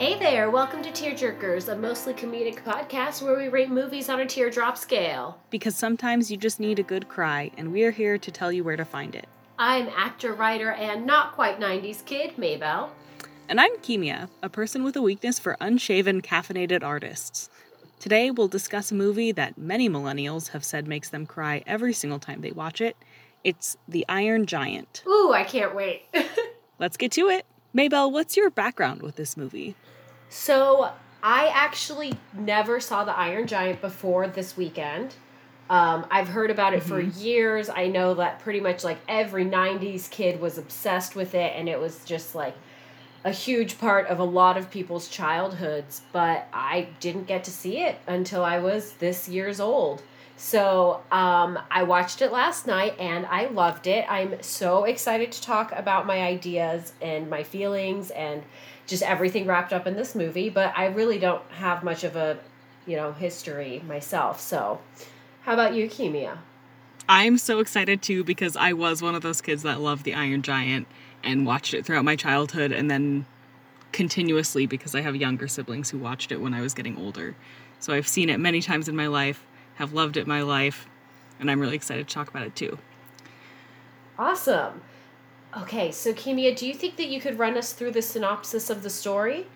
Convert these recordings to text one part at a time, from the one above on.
Hey there, welcome to Tearjerkers, a mostly comedic podcast where we rate movies on a teardrop scale. Because sometimes you just need a good cry, and we are here to tell you where to find it. I'm actor, writer, and not quite 90s kid, Maybell. And I'm Kimia, a person with a weakness for unshaven, caffeinated artists. Today, we'll discuss a movie that many millennials have said makes them cry every single time they watch it. It's The Iron Giant. Ooh, I can't wait. Let's get to it. Maybell, what's your background with this movie? So I actually never saw the Iron Giant before this weekend. Um, I've heard about it for years. I know that pretty much like every 90s kid was obsessed with it, and it was just like a huge part of a lot of people's childhoods. But I didn't get to see it until I was this year's old. So um, I watched it last night and I loved it. I'm so excited to talk about my ideas and my feelings and just everything wrapped up in this movie. But I really don't have much of a, you know, history myself. So, how about you, Kimia? I'm so excited too because I was one of those kids that loved The Iron Giant and watched it throughout my childhood and then continuously because I have younger siblings who watched it when I was getting older. So I've seen it many times in my life, have loved it my life, and I'm really excited to talk about it too. Awesome. Okay, so Kimia, do you think that you could run us through the synopsis of the story?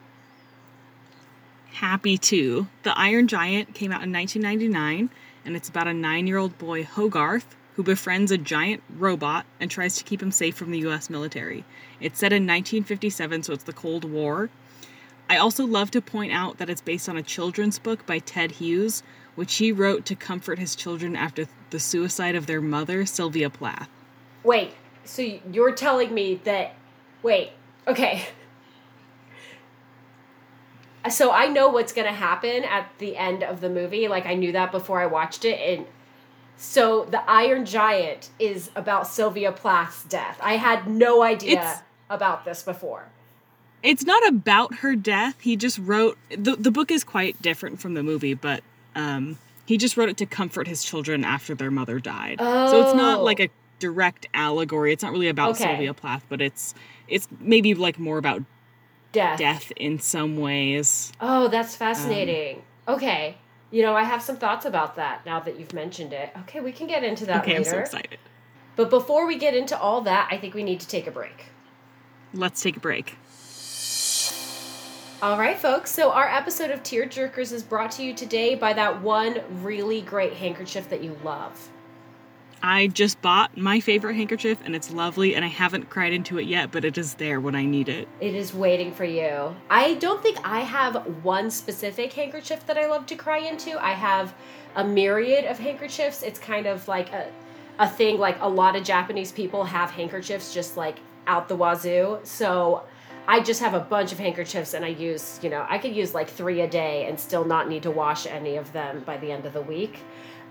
Happy to. The Iron Giant came out in 1999, and it's about a nine year old boy, Hogarth, who befriends a giant robot and tries to keep him safe from the US military. It's set in 1957, so it's the Cold War. I also love to point out that it's based on a children's book by Ted Hughes, which he wrote to comfort his children after the suicide of their mother, Sylvia Plath. Wait, so you're telling me that. Wait, okay. So I know what's going to happen at the end of the movie. Like, I knew that before I watched it. And so the Iron Giant is about Sylvia Plath's death. I had no idea It's- about this before. It's not about her death. He just wrote the the book is quite different from the movie, but um, he just wrote it to comfort his children after their mother died. So it's Oh. not like a direct allegory. It's not really about Okay. Sylvia Plath, but it's it's maybe like more about Death. death in some ways. Oh, that's fascinating. okay. You know, I have some thoughts about that now that you've mentioned it. Okay, we can get into that Okay, I'm so excited. But before we get into all that, I think we need to take a break. Let's take a break. All right, folks. So our episode of Tear Jerkers is brought to you today by that one really great handkerchief that you love. I just bought my favorite handkerchief and it's lovely and I haven't cried into it yet, but it is there when I need it. It is waiting for you. I don't think I have one specific handkerchief that I love to cry into. I have a myriad of handkerchiefs. It's kind of like a a thing like a lot of Japanese people have handkerchiefs just like out the wazoo. So I just have a bunch of handkerchiefs and I use, you know, I could use like 3 a day and still not need to wash any of them by the end of the week.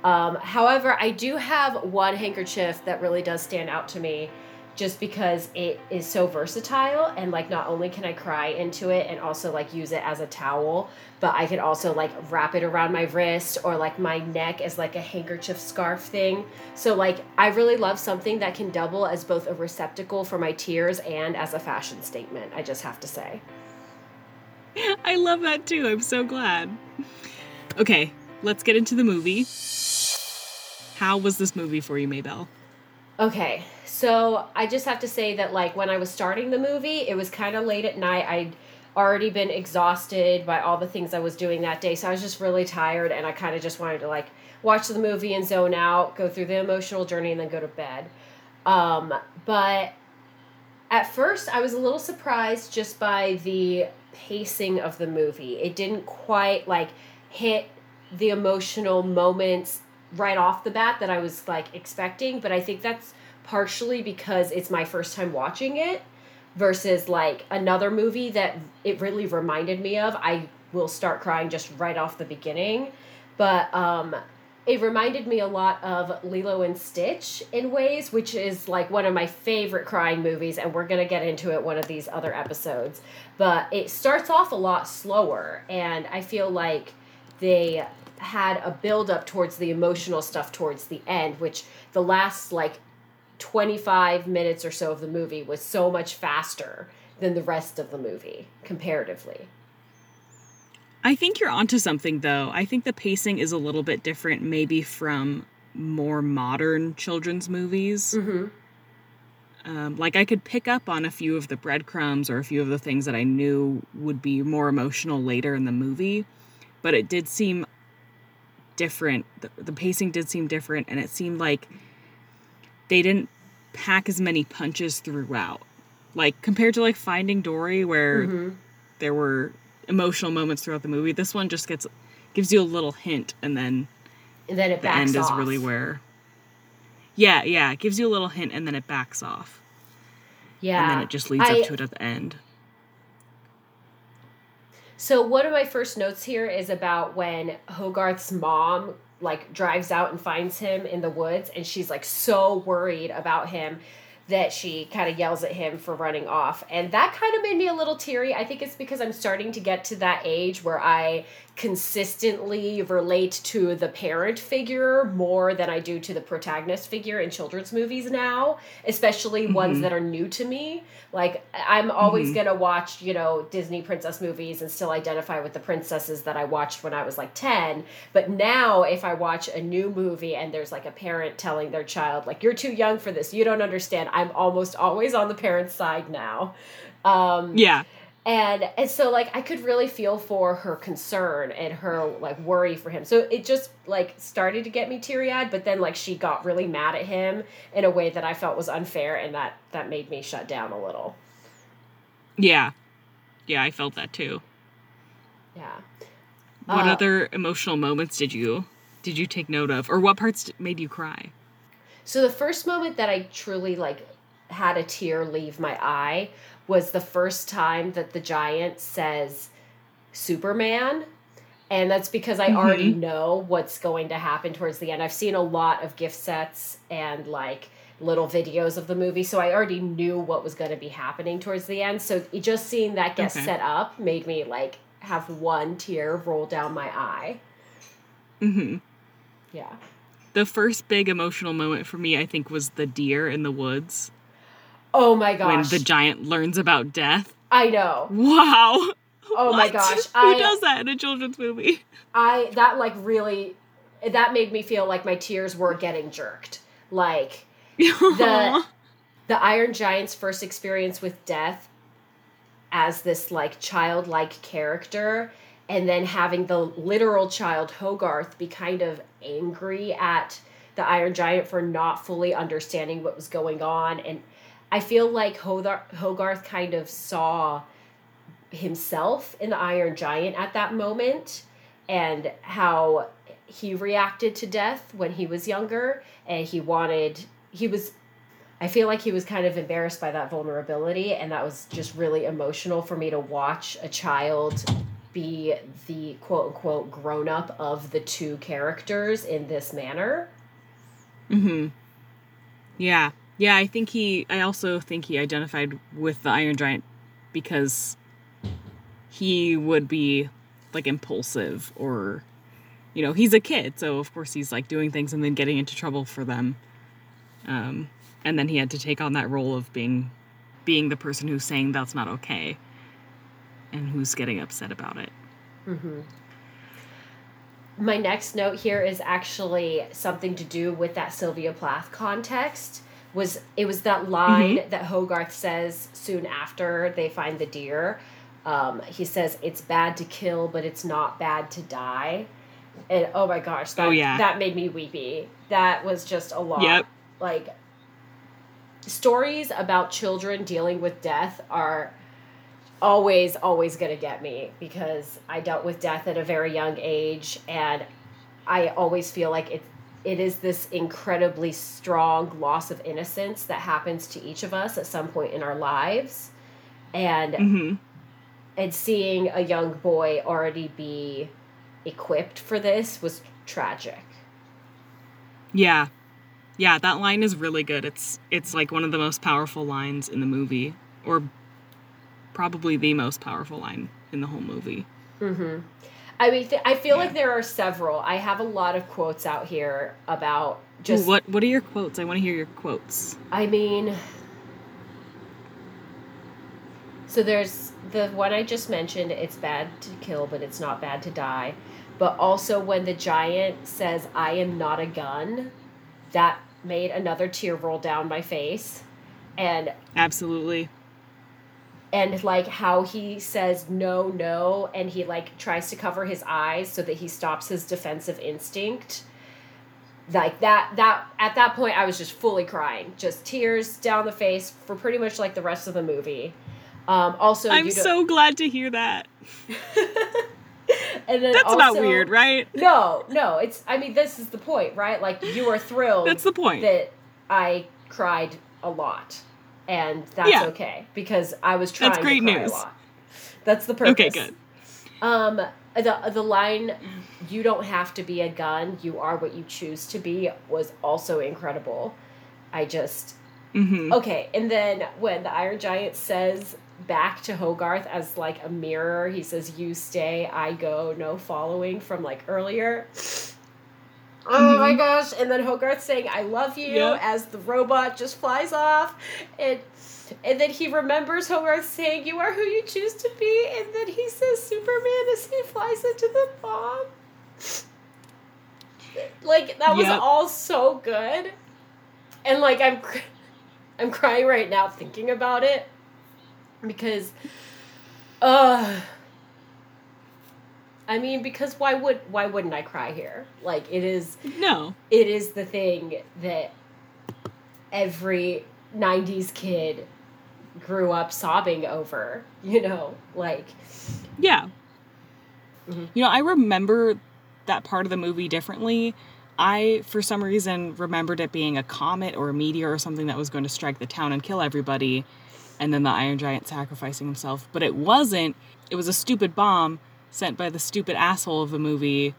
Um, however, I do have one handkerchief that really does stand out to me just because it is so versatile and like not only can I cry into it and also like use it as a towel, but I could also like wrap it around my wrist or like my neck as like a handkerchief scarf thing. So like I really love something that can double as both a receptacle for my tears and as a fashion statement, I just have to say. I love that too. I'm so glad. Okay, let's get into the movie. How was this movie for you, Maybell? Okay, so I just have to say that like when I was starting the movie, it was kind of late at night. I'd already been exhausted by all the things I was doing that day, so I was just really tired, and I kind of just wanted to like watch the movie and zone out, go through the emotional journey, and then go to bed. Um, but at first, I was a little surprised just by the pacing of the movie. It didn't quite like hit the emotional moments right off the bat that I was like expecting, but I think that's partially because it's my first time watching it versus like another movie that it really reminded me of. I will start crying just right off the beginning, but um it reminded me a lot of Lilo and Stitch in ways, which is like one of my favorite crying movies, and we're gonna get into it one of these other episodes. But it starts off a lot slower, and I feel like they had a build up towards the emotional stuff towards the end, which the last like 25 minutes or so of the movie was so much faster than the rest of the movie comparatively. I think you're onto something though. I think the pacing is a little bit different, maybe from more modern children's movies. Mm-hmm. Um, like I could pick up on a few of the breadcrumbs or a few of the things that I knew would be more emotional later in the movie, but it did seem different. The, the pacing did seem different, and it seemed like they didn't pack as many punches throughout. Like compared to like Finding Dory, where Mm-hmm. there were emotional moments throughout the movie, this one just gets gives you a little hint, and then And then it the backs end off. is really where. Yeah, yeah, it gives you a little hint, and then it backs off, yeah. and then it just leads I- up to it at the end. So one of my first notes here is about when Hogarth's mom like drives out and finds him in the woods and she's like so worried about him that she kind of yells at him for running off. And that kind of made me a little teary. I think it's because I'm starting to get to that age where I consistently relate to the parent figure more than I do to the protagonist figure in children's movies now, especially ones Mhm. that are new to me. Like I'm always Mhm. going to watch, you know, Disney princess movies and still identify with the princesses that I watched when I was like 10, but now if I watch a new movie and there's like a parent telling their child like you're too young for this, you don't understand, I'm almost always on the parent's side now. Um Yeah, and and so like i could really feel for her concern and her like worry for him so it just like started to get me teary-eyed but then like she got really mad at him in a way that i felt was unfair and that that made me shut down a little yeah, yeah. I felt that too. yeah What Uh, other emotional moments did you did you take note of, or what parts made you cry? so the first moment that i truly like had a tear leave my eye was the first time that the giant says superman and that's because I already know what's going to happen towards the end. I've seen a lot of GIF sets and like little videos of the movie, so I already knew what was going to be happening towards the end. So just seeing that get Okay. set up made me like have one tear roll down my eye. hmm Yeah. The first big emotional moment for me, I think, was the deer in the woods Oh my gosh. when the giant learns about death. I know. Wow. Oh my What? gosh. Who I does that in a children's movie? I that like really that made me feel like my tears were getting jerked. Like the the Iron Giant's first experience with death as this like childlike character and then having the literal child Hogarth be kind of angry at the Iron Giant for not fully understanding what was going on and I feel like Hodar- Hogarth kind of saw himself in the Iron Giant at that moment and how he reacted to death when he was younger and he wanted he was I feel like he was kind of embarrassed by that vulnerability and that was just really emotional for me to watch a child be the quote unquote grown up of the two characters in this manner. hmm Yeah. Yeah, I think he I also think he identified with the Iron Giant because he would be like impulsive or you know, he's a kid, so of course he's like doing things and then getting into trouble for them. Um and then he had to take on that role of being being the person who's saying that's not okay and who's getting upset about it. Mm-hmm. My next note here is actually something to do with that Sylvia Plath context. Was it was that line that Hogarth says soon after they find the deer? Um, he says it's bad to kill, but it's not bad to die. And oh my gosh, that, Oh, yeah. that made me weepy. That was just a lot. Yep. Like stories about children dealing with death are always always going to get me because I dealt with death at a very young age and I always feel like it it is this incredibly strong loss of innocence that happens to each of us at some point in our lives and Mhm. and seeing a young boy already be equipped for this was tragic. Yeah. Yeah, that line is really good. It's it's like one of the most powerful lines in the movie or probably the most powerful line in the whole movie. Mm-hmm. I mean, th- I feel Yeah. like there are several. I have a lot of quotes out here about just Ooh, what what are your quotes? I want to hear your quotes. I mean, So there's the one I just mentioned. It's bad to kill, but it's not bad to die. But also when the giant says, "I am not a gun," that made another tear roll down my face, and Absolutely. And like how he says no no and he like tries to cover his eyes so that he stops his defensive instinct like that that at that point i was just fully crying just tears down the face for pretty much like the rest of the movie um also I'm so glad to hear that. and then That's not weird, right? no no it's i mean this is the point right like you are thrilled That's the point. that i cried a lot and that's Yeah. okay because i was trying That's great news. a lot that's the purpose Okay, good. Um, the the line, "You don't have to be a gun. You are what you choose to be," was also incredible. I just hmm okay, and then when the Iron Giant says back to Hogarth as like a mirror, he says, "You stay, I go, no following." From like earlier. Oh my gosh! And then Hogarth saying "I love you" Yeah. as the robot just flies off, and and then he remembers Hogarth saying "You are who you choose to be," and then he says "Superman" as he flies into the bomb. Like that was Yep. all so good, and like I'm, I'm crying right now thinking about it, because, uh. I mean, because why would why wouldn't I cry here? Like it is No. it is the thing that every 90s kid grew up sobbing over, you know, like Yeah. Mhm. You know, I remember that part of the movie differently. I, for some reason, remembered it being a comet or a meteor or something that was going to strike the town and kill everybody, and then the Iron Giant sacrificing himself. But it wasn't. It was a stupid bomb sent by the stupid asshole of the movie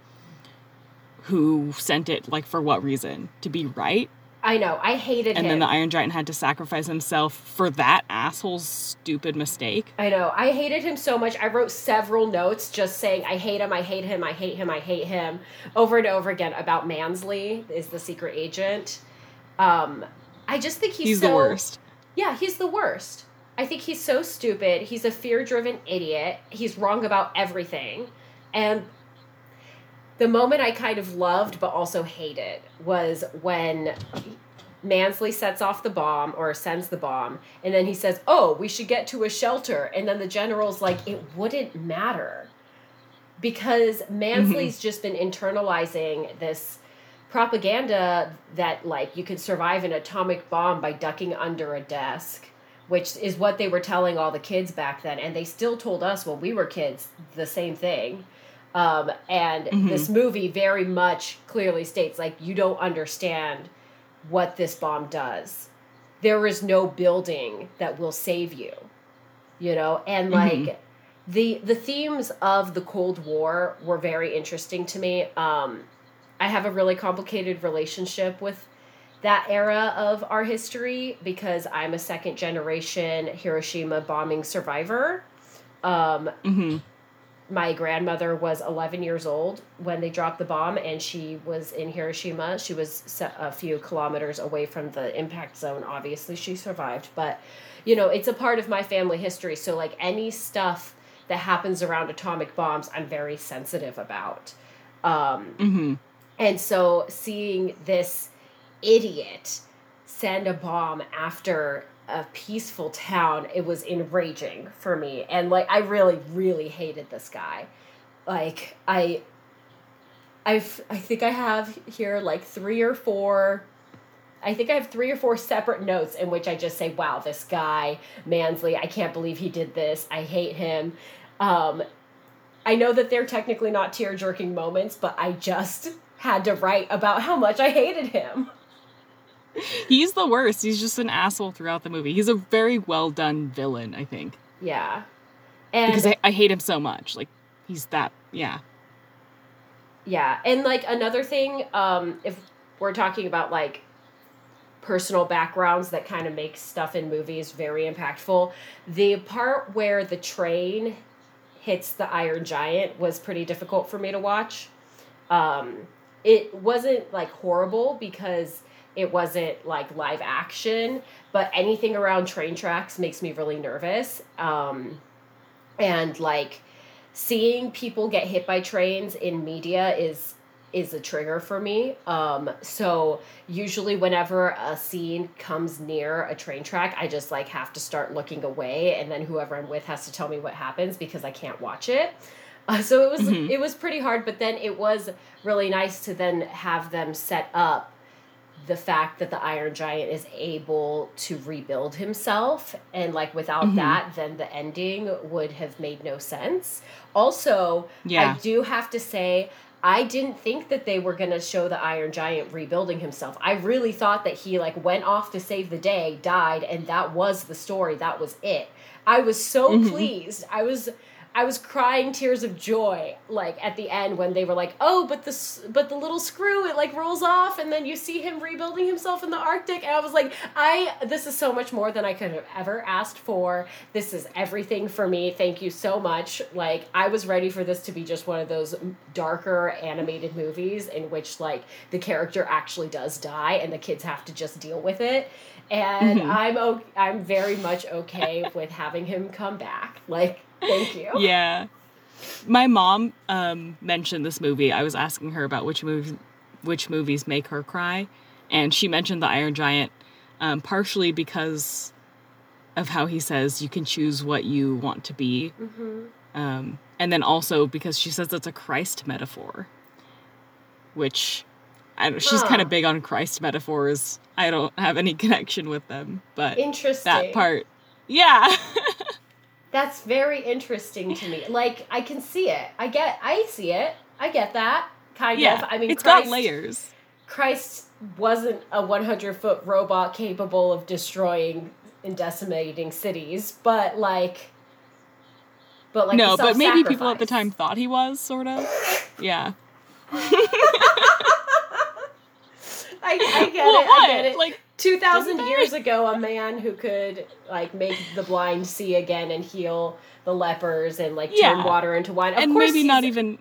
who sent it, like, for what reason? To be right? I know, I hated And him. then the Iron Giant had to sacrifice himself for that asshole's stupid mistake. I know. I hated him so much. I wrote several notes just saying I hate him, I hate him, I hate him, I hate him over and over again about Mansley is the secret agent. Um I just think he's, He's so the worst. Yeah, he's the worst. I think he's so stupid. He's a fear driven idiot. He's wrong about everything. And the moment I kind of loved but also hated was when Mansley sets off the bomb or sends the bomb, and then he says, Oh, we should get to a shelter. And then the general's like, It wouldn't matter. Because mm-hmm. Mansley's just been internalizing this propaganda that like you can survive an atomic bomb by ducking under a desk which is what they were telling all the kids back then and they still told us when we were kids the same thing um, and Mhm. this movie very much clearly states like you don't understand what this bomb does there is no building that will save you you know and like Mhm. the the themes of the cold war were very interesting to me um i have a really complicated relationship with that era of our history because i'm a second generation hiroshima bombing survivor um hmm my grandmother was 11 years old when they dropped the bomb and she was in Hiroshima. She was a few kilometers away from the impact zone. Obviously, she survived, but you know, it's a part of my family history. So, like any stuff that happens around atomic bombs, I'm very sensitive about. Um, hmm and so seeing this idiot send a bomb after a peaceful town, it was enraging for me. And like I really, really hated this guy. Like I I've I think I have here like three or four I think I have three or four separate notes in which I just say, wow, this guy, Mansley, I can't believe he did this. I hate him. Um, I know that they're technically not tear jerking moments, but I just had to write about how much I hated him. He's the worst. He's just an asshole throughout the movie. He's a very well done villain, I think. Yeah. And Because I, I hate him so much. Like, he's that, yeah. yeah, and like another thing, um, if we're talking about like personal backgrounds that kind of make stuff in movies very impactful, the part where the train hits the Iron Giant was pretty difficult for me to watch. Um, it wasn't like horrible because it wasn't like live action, but anything around train tracks makes me really nervous. Um, and like seeing people get hit by trains in media is is a trigger for me. Um, so usually whenever a scene comes near a train track, I just like have to start looking away, and then whoever I'm with has to tell me what happens because I can't watch it. Uh, so it was Mhm. it was pretty hard, but then it was really nice to then have them set up the fact that the Iron Giant is able to rebuild himself, and like without Mhm. that, then the ending would have made no sense. Also, Yeah. I do have to say, I didn't think that they were gonna show the Iron Giant rebuilding himself. I really thought that he like went off to save the day, died, and that was the story. That was it. I was so Mhm. pleased. I was I was crying tears of joy like at the end when they were like, "Oh, but the but the little screw it like rolls off and then you see him rebuilding himself in the Arctic." And I was like, "I this is so much more than I could have ever asked for. This is everything for me. Thank you so much." Like I was ready for this to be just one of those darker animated movies in which like the character actually does die and the kids have to just deal with it. And Mhm. I'm okay, I'm very much okay with having him come back. Like, thank you. Yeah. My mom um, mentioned this movie. I was asking her about which movies, which movies make her cry, and she mentioned the Iron Giant, um, partially because of how he says you can choose what you want to be, hmm um, and then also because she says it's a Christ metaphor, which I don't, she's Huh. kind of big on Christ metaphors. I don't have any connection with them, but Interesting. that part, yeah. That's very interesting to me. Like, I can see it. I get. I see it. I get that kind yeah, of. I mean, it's Christ, got layers. Christ wasn't a 100 foot robot capable of destroying and decimating cities, but like. But like no, but maybe people at the time thought he was sort of. Yeah. I, I get well, it. what? I get it. Like, Two thousand years ago, a man who could like make the blind see again and heal the lepers and like turn water into wine. Of and maybe not even.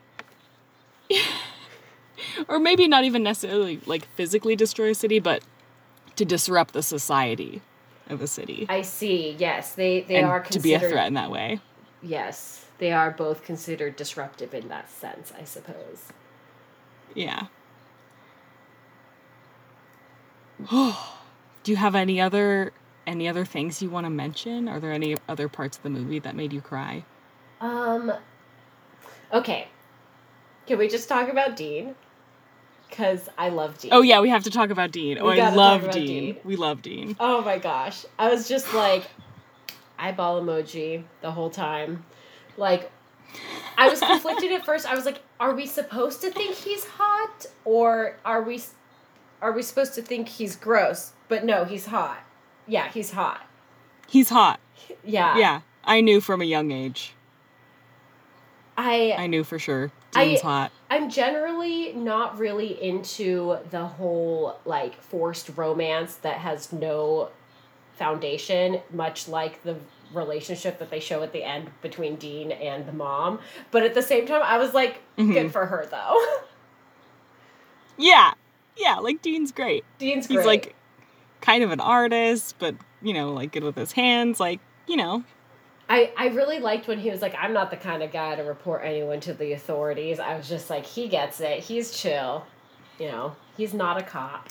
or maybe not even necessarily like physically destroy a city, but to disrupt the society of a city. I see. Yes, they they and are to be a threat in that way. Yes, they are both considered disruptive in that sense, I suppose. Yeah. Do you have any other any other things you want to mention? Are there any other parts of the movie that made you cry? Um. Okay. Can we just talk about Dean? Because I love Dean. Oh yeah, we have to talk about Dean. Oh, We I love Dean. Dean. We love Dean. Oh my gosh. I was just like eyeball emoji the whole time. Like I was conflicted at first. I was like, are we supposed to think he's hot or are we are we supposed to think he's gross? But no, he's hot. Yeah, he's hot. He's hot. Yeah. Yeah, I knew from a young age. I I knew for sure. I- Dean's hot. I'm generally not really into the whole like forced romance that has no foundation, much like the relationship that they show at the end between Dean and the mom. But at the same time, I was like, Mhm. good for her though. Yeah, yeah. Like Dean's great. Dean's great He's great. like kind of an artist, but you know, like good with his hands. Like you know, I, I really liked when he was like, I'm not the kind of guy to report anyone to the authorities. I was just like, he gets it. He's chill. You know, he's not a cop.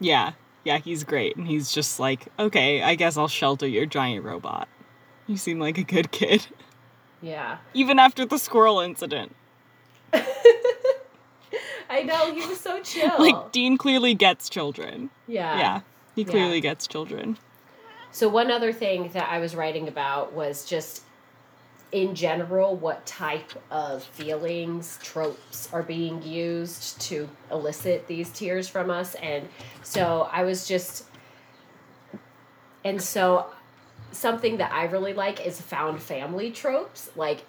yeah, yeah. He's great, and he's just like, okay, I guess I'll shelter your giant robot. You seem like a good kid, Yeah. even after the squirrel incident. I know, he was so chill. Like Dean clearly gets children. yeah. yeah, he Yeah. clearly gets children. So one other thing that I was writing about was just in general what type of feelings tropes are being used to elicit these tears from us and so I was just and so something that I really like is found family tropes like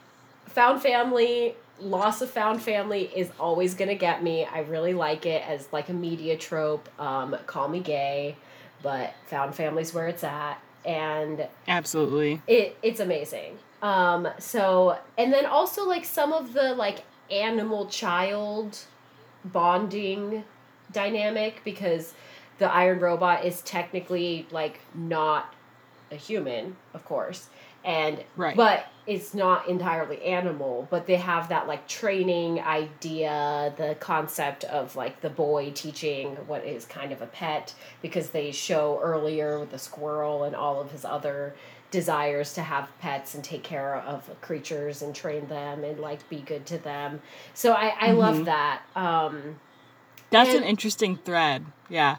found family loss of found family is always to get me i really like it as like a media trope um, call me gay but found family's where it's at and Absolutely. it it's amazing um so and then also like some of the like animal child bonding dynamic because the Iron Robot is technically like not a human, of course. And Right. but it's not entirely animal, but they have that like training idea, the concept of like the boy teaching what is kind of a pet because they show earlier with the squirrel and all of his other desires to have pets and take care of creatures and train them and like be good to them. So I I love that. Um That's And- an interesting thread. Yeah.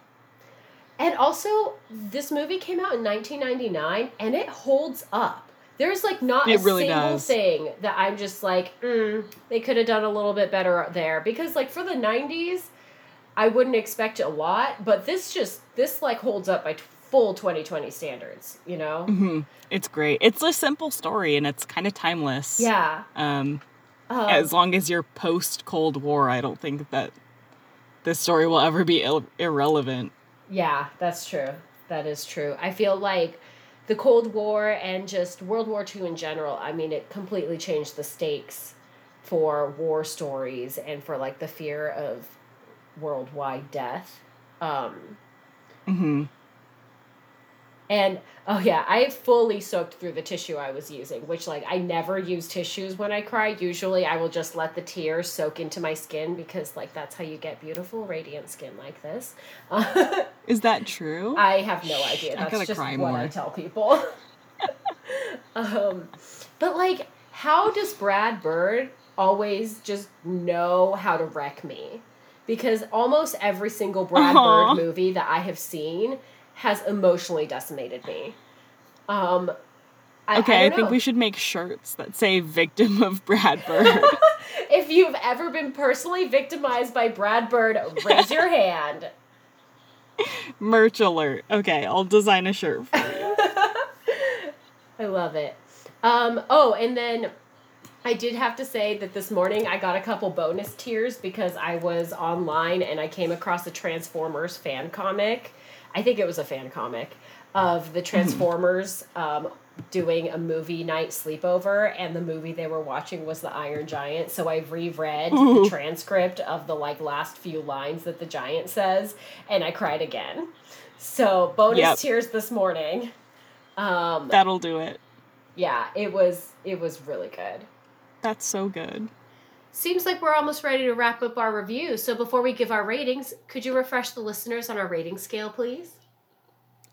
And also, this movie came out in 1999 and it holds up. There's like not It a really single does. thing that I'm just like, mm, they could have done a little bit better there. Because, like, for the 90s, I wouldn't expect a lot, but this just, this like holds up by t- full 2020 standards, you know? hmm It's great. It's a simple story and it's kind of timeless. Yeah. Um, Um, as long as you're post Cold War, I don't think that this story will ever be il- irrelevant. Yeah, that's true. That is true. I feel like the Cold War and just World War II in general, I mean, it completely changed the stakes for war stories and for like the fear of worldwide death. Um, hmm and oh yeah, I fully soaked through the tissue I was using, which like I never use tissues when I cry. Usually I will just let the tears soak into my skin because like that's how you get beautiful radiant skin like this. Is that true? I have no idea. I That's gotta just cry what I tell people. um, but like, how does Brad Bird always just know how to wreck me? Because almost every single Brad Aw. Bird movie that I have seen has emotionally decimated me. Um, I, okay, I, I, think we should make shirts that say "Victim of Brad Bird." If you've ever been personally victimized by Brad Bird, raise your hand. Merch alert. Okay, I'll design a shirt for you. I love it. Um, oh, and then I did have to say that this morning I got a couple bonus tears because I was online and I came across a Transformers fan comic. I think it was a fan comic of the Transformers um, doing a movie night sleepover, and the movie they were watching was The Iron Giant. So I've reread the transcript of the like last few lines that the giant says, and I cried again. So bonus Yep. tears this morning. Um, That'll do it. yeah, it was it was really good. That's so good. Seems like we're almost ready to wrap up our review. So before we give our ratings, could you refresh the listeners on our rating scale, please?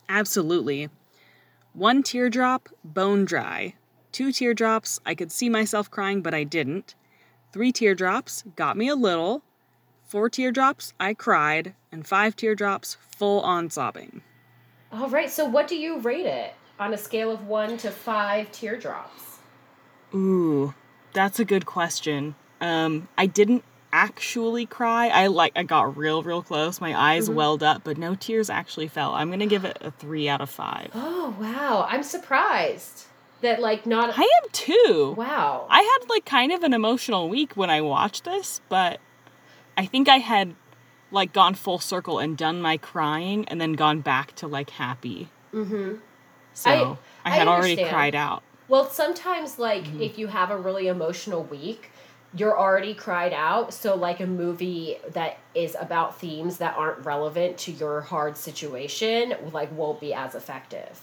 Absolutely. One teardrop, bone dry. Two teardrops, I could see myself crying, but I didn't. Three teardrops, got me a little. Four teardrops, I cried. And five teardrops, full on sobbing. All right. So what do you rate it on a scale of one to five teardrops? Ooh, that's a good question. Um, I didn't actually cry. I like I got real, real close. My eyes welled up, but no tears actually fell. I'm gonna give it a three out of five. Oh wow, I'm surprised that like not. I am too. Wow. I had like kind of an emotional week when I watched this, but I think I had like gone full circle and done my crying and then gone back to like happy. mm-hmm. So I- I, I had already cried out. Well, sometimes like if you have a really emotional week, you're already cried out. So like a movie that is about themes that aren't relevant to your hard situation, like won't be as effective.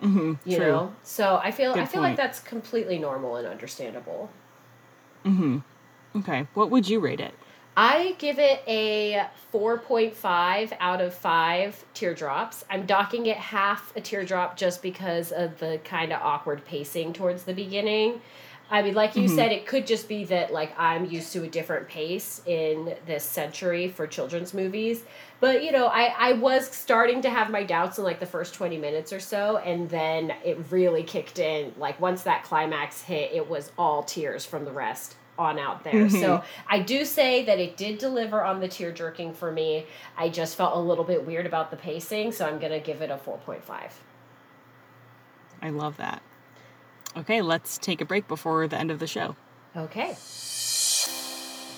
hmm You true. know. So I feel Good I feel like that's completely normal and understandable. hmm Okay, what would you rate it? I give it a 4.5 out of 5 teardrops. I'm docking it half a teardrop just because of the kind of awkward pacing towards the beginning. I mean, like you Mhm. said, it could just be that like I'm used to a different pace in this century for children's movies. But you know, I, I was starting to have my doubts in like the first 20 minutes or so, and then it really kicked in. Like once that climax hit, it was all tears from the rest on out there. Mhm. So I do say that it did deliver on the tear jerking for me. I just felt a little bit weird about the pacing, so I'm gonna give it a 4.5. I love that. Okay, let's take a break before the end of the show. Okay.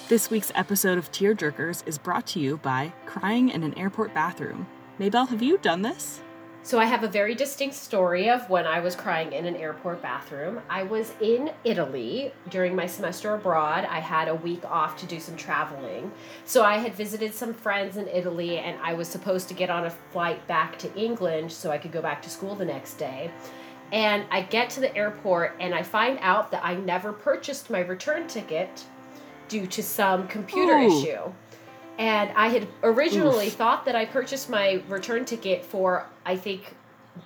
This week's episode of Tear Jerkers is brought to you by Crying in an Airport Bathroom. Maybell, have you done this? So I have a very distinct story of when I was crying in an airport bathroom. I was in Italy during my semester abroad. I had a week off to do some traveling. So I had visited some friends in Italy and I was supposed to get on a flight back to England so I could go back to school the next day. And I get to the airport and I find out that I never purchased my return ticket due to some computer Ooh. issue. And I had originally Oof. thought that I purchased my return ticket for, I think,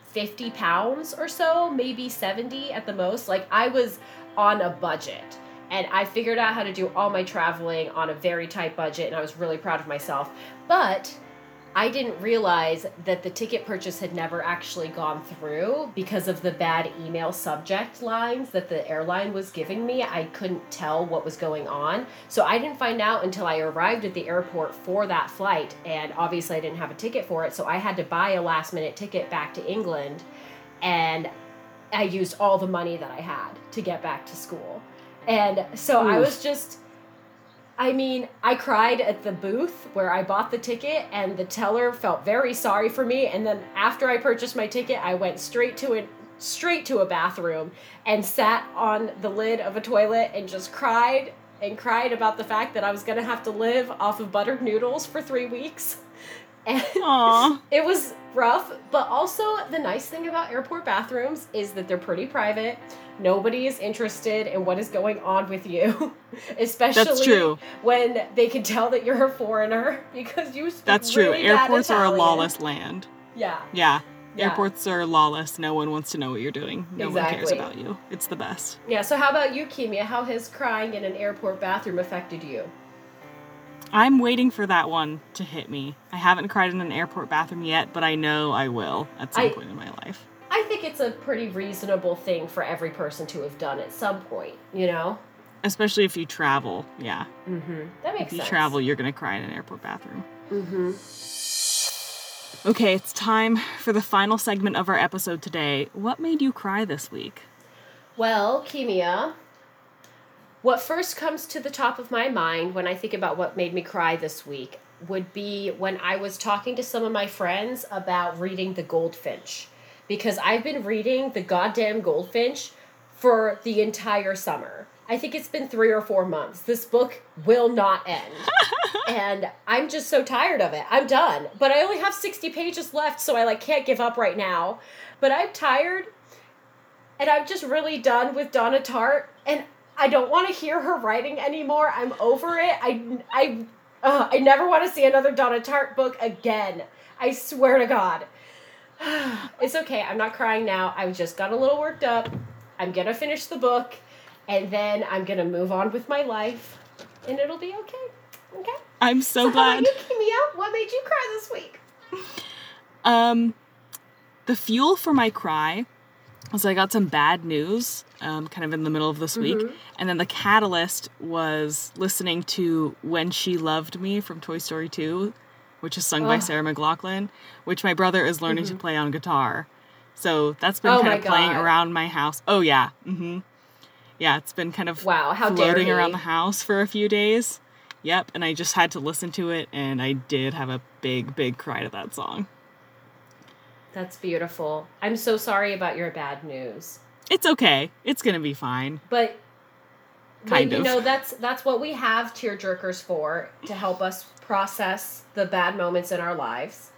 50 pounds or so, maybe 70 at the most. Like I was on a budget. And I figured out how to do all my traveling on a very tight budget, and I was really proud of myself. But I didn't realize that the ticket purchase had never actually gone through because of the bad email subject lines that the airline was giving me. I couldn't tell what was going on. So I didn't find out until I arrived at the airport for that flight. And obviously, I didn't have a ticket for it. So I had to buy a last minute ticket back to England. And I used all the money that I had to get back to school. And so I was just I mean, I cried at the booth where I bought the ticket, and the teller felt very sorry for me. And then after I purchased my ticket, I went straight to it, straight to a bathroom, and sat on the lid of a toilet and just cried and cried about the fact that I was gonna have to live off of buttered noodles for three weeks. And Aw. it was rough, but also the nice thing about airport bathrooms is that they're pretty private. Nobody is interested in what is going on with you, especially true. when they can tell that you're a foreigner because you speak That's true. really bad Airports are a lawless land. Yeah. Yeah. Yeah. Airports are lawless. No one wants to know what you're doing. No one cares about you. It's the best. Yeah. So how about you, Kimia? How has crying in an airport bathroom affected you? I'm waiting for that one to hit me. I haven't cried in an airport bathroom yet, but I know I will at some I- point in my life. I think it's a pretty reasonable thing for every person to have done at some point. You know. Especially if you travel. Yeah. Mm-hmm. That makes sense. If you sense. travel, you're going to cry in an airport bathroom. Mm-hmm. Okay, it's time for the final segment of our episode today. What made you cry this week? Well, Kimia, what first comes to the top of my mind when I think about what made me cry this week would be when I was talking to some of my friends about reading The Goldfinch. Because I've been reading The Goddamn Goldfinch for the entire summer. I think it's been three or four months. This book will not end. and I'm just so tired of it. I'm done. But I only have 60 pages left, so I like can't give up right now. But I'm tired and I'm just really done with Donna Tartt, and I don't want to hear her writing anymore. I'm over it. I I uh, I never want to see another Donna Tartt book again. I swear to God. it's okay. I'm not crying now. I just got a little worked up. I'm gonna finish the book, and then I'm gonna move on with my life, and it'll be okay. Okay. I'm so, So how glad. about you, Kimia? What made you cry this week? Um, the fuel for my cry was I got some bad news, um, kind of in the middle of this week, Mhm. and then the catalyst was listening to "When She Loved Me" from Toy Story 2, which is sung by Sarah McLachlan, which my brother is learning to play on guitar. So that's been Mm-hmm. Oh kind of playing around my house. Oh yeah, mm-hmm. Yeah, it's been kind of Wow, how floating around the house for a few days. Yep, and I just had to listen to it, and I did have a big, big cry to that song. That's beautiful. I'm so sorry about your bad news. It's okay. It's gonna be fine. But Kind you of. know that's that's what we have tear jerkers for to help us process the bad moments in our lives.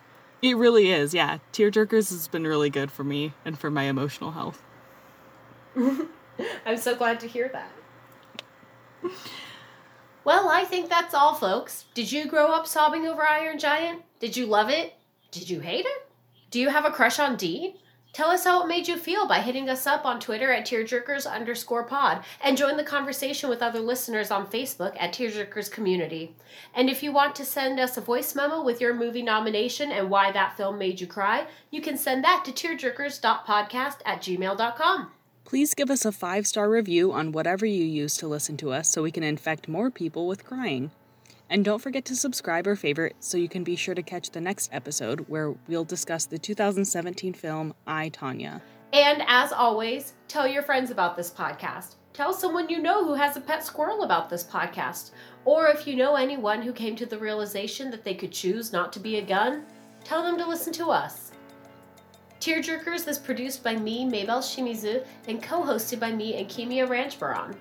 It really is, yeah. Tearjerkers has been really good for me and for my emotional health. I'm so glad to hear that. Well, I think that's all, folks. Did you grow up sobbing over Iron Giant? Did you love it? Did you hate it? Do you have a crush on Dean? Tell us how it made you feel by hitting us up on Twitter at tearjerkers underscore pod and join the conversation with other listeners on Facebook at Tearjerkers Community. And if you want to send us a voice memo with your movie nomination and why that film made you cry, you can send that to tearjerkers.podcast at gmail.com. Please give us a five star review on whatever you use to listen to us so we can infect more people with crying. And don't forget to subscribe or favorite so you can be sure to catch the next episode where we'll discuss the 2017 film I, Tonya. And as always, tell your friends about this podcast. Tell someone you know who has a pet squirrel about this podcast. Or if you know anyone who came to the realization that they could choose not to be a gun, tell them to listen to us. Tearjerkers is produced by me, Maybell Shimizu, and co-hosted by me and Kimia Ranchbaron.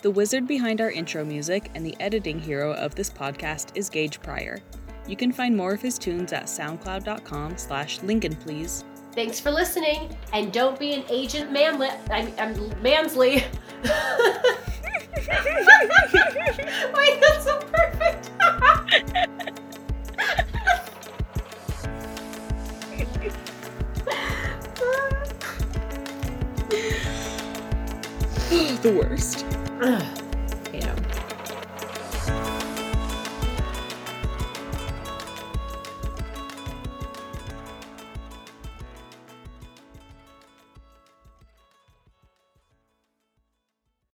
The wizard behind our intro music and the editing hero of this podcast is Gage Pryor. You can find more of his tunes at soundcloud.com slash Lincoln please. Thanks for listening, and don't be an agent manlet. I'm, I'm Mansley. Wait, that's so perfect. the worst. Ugh.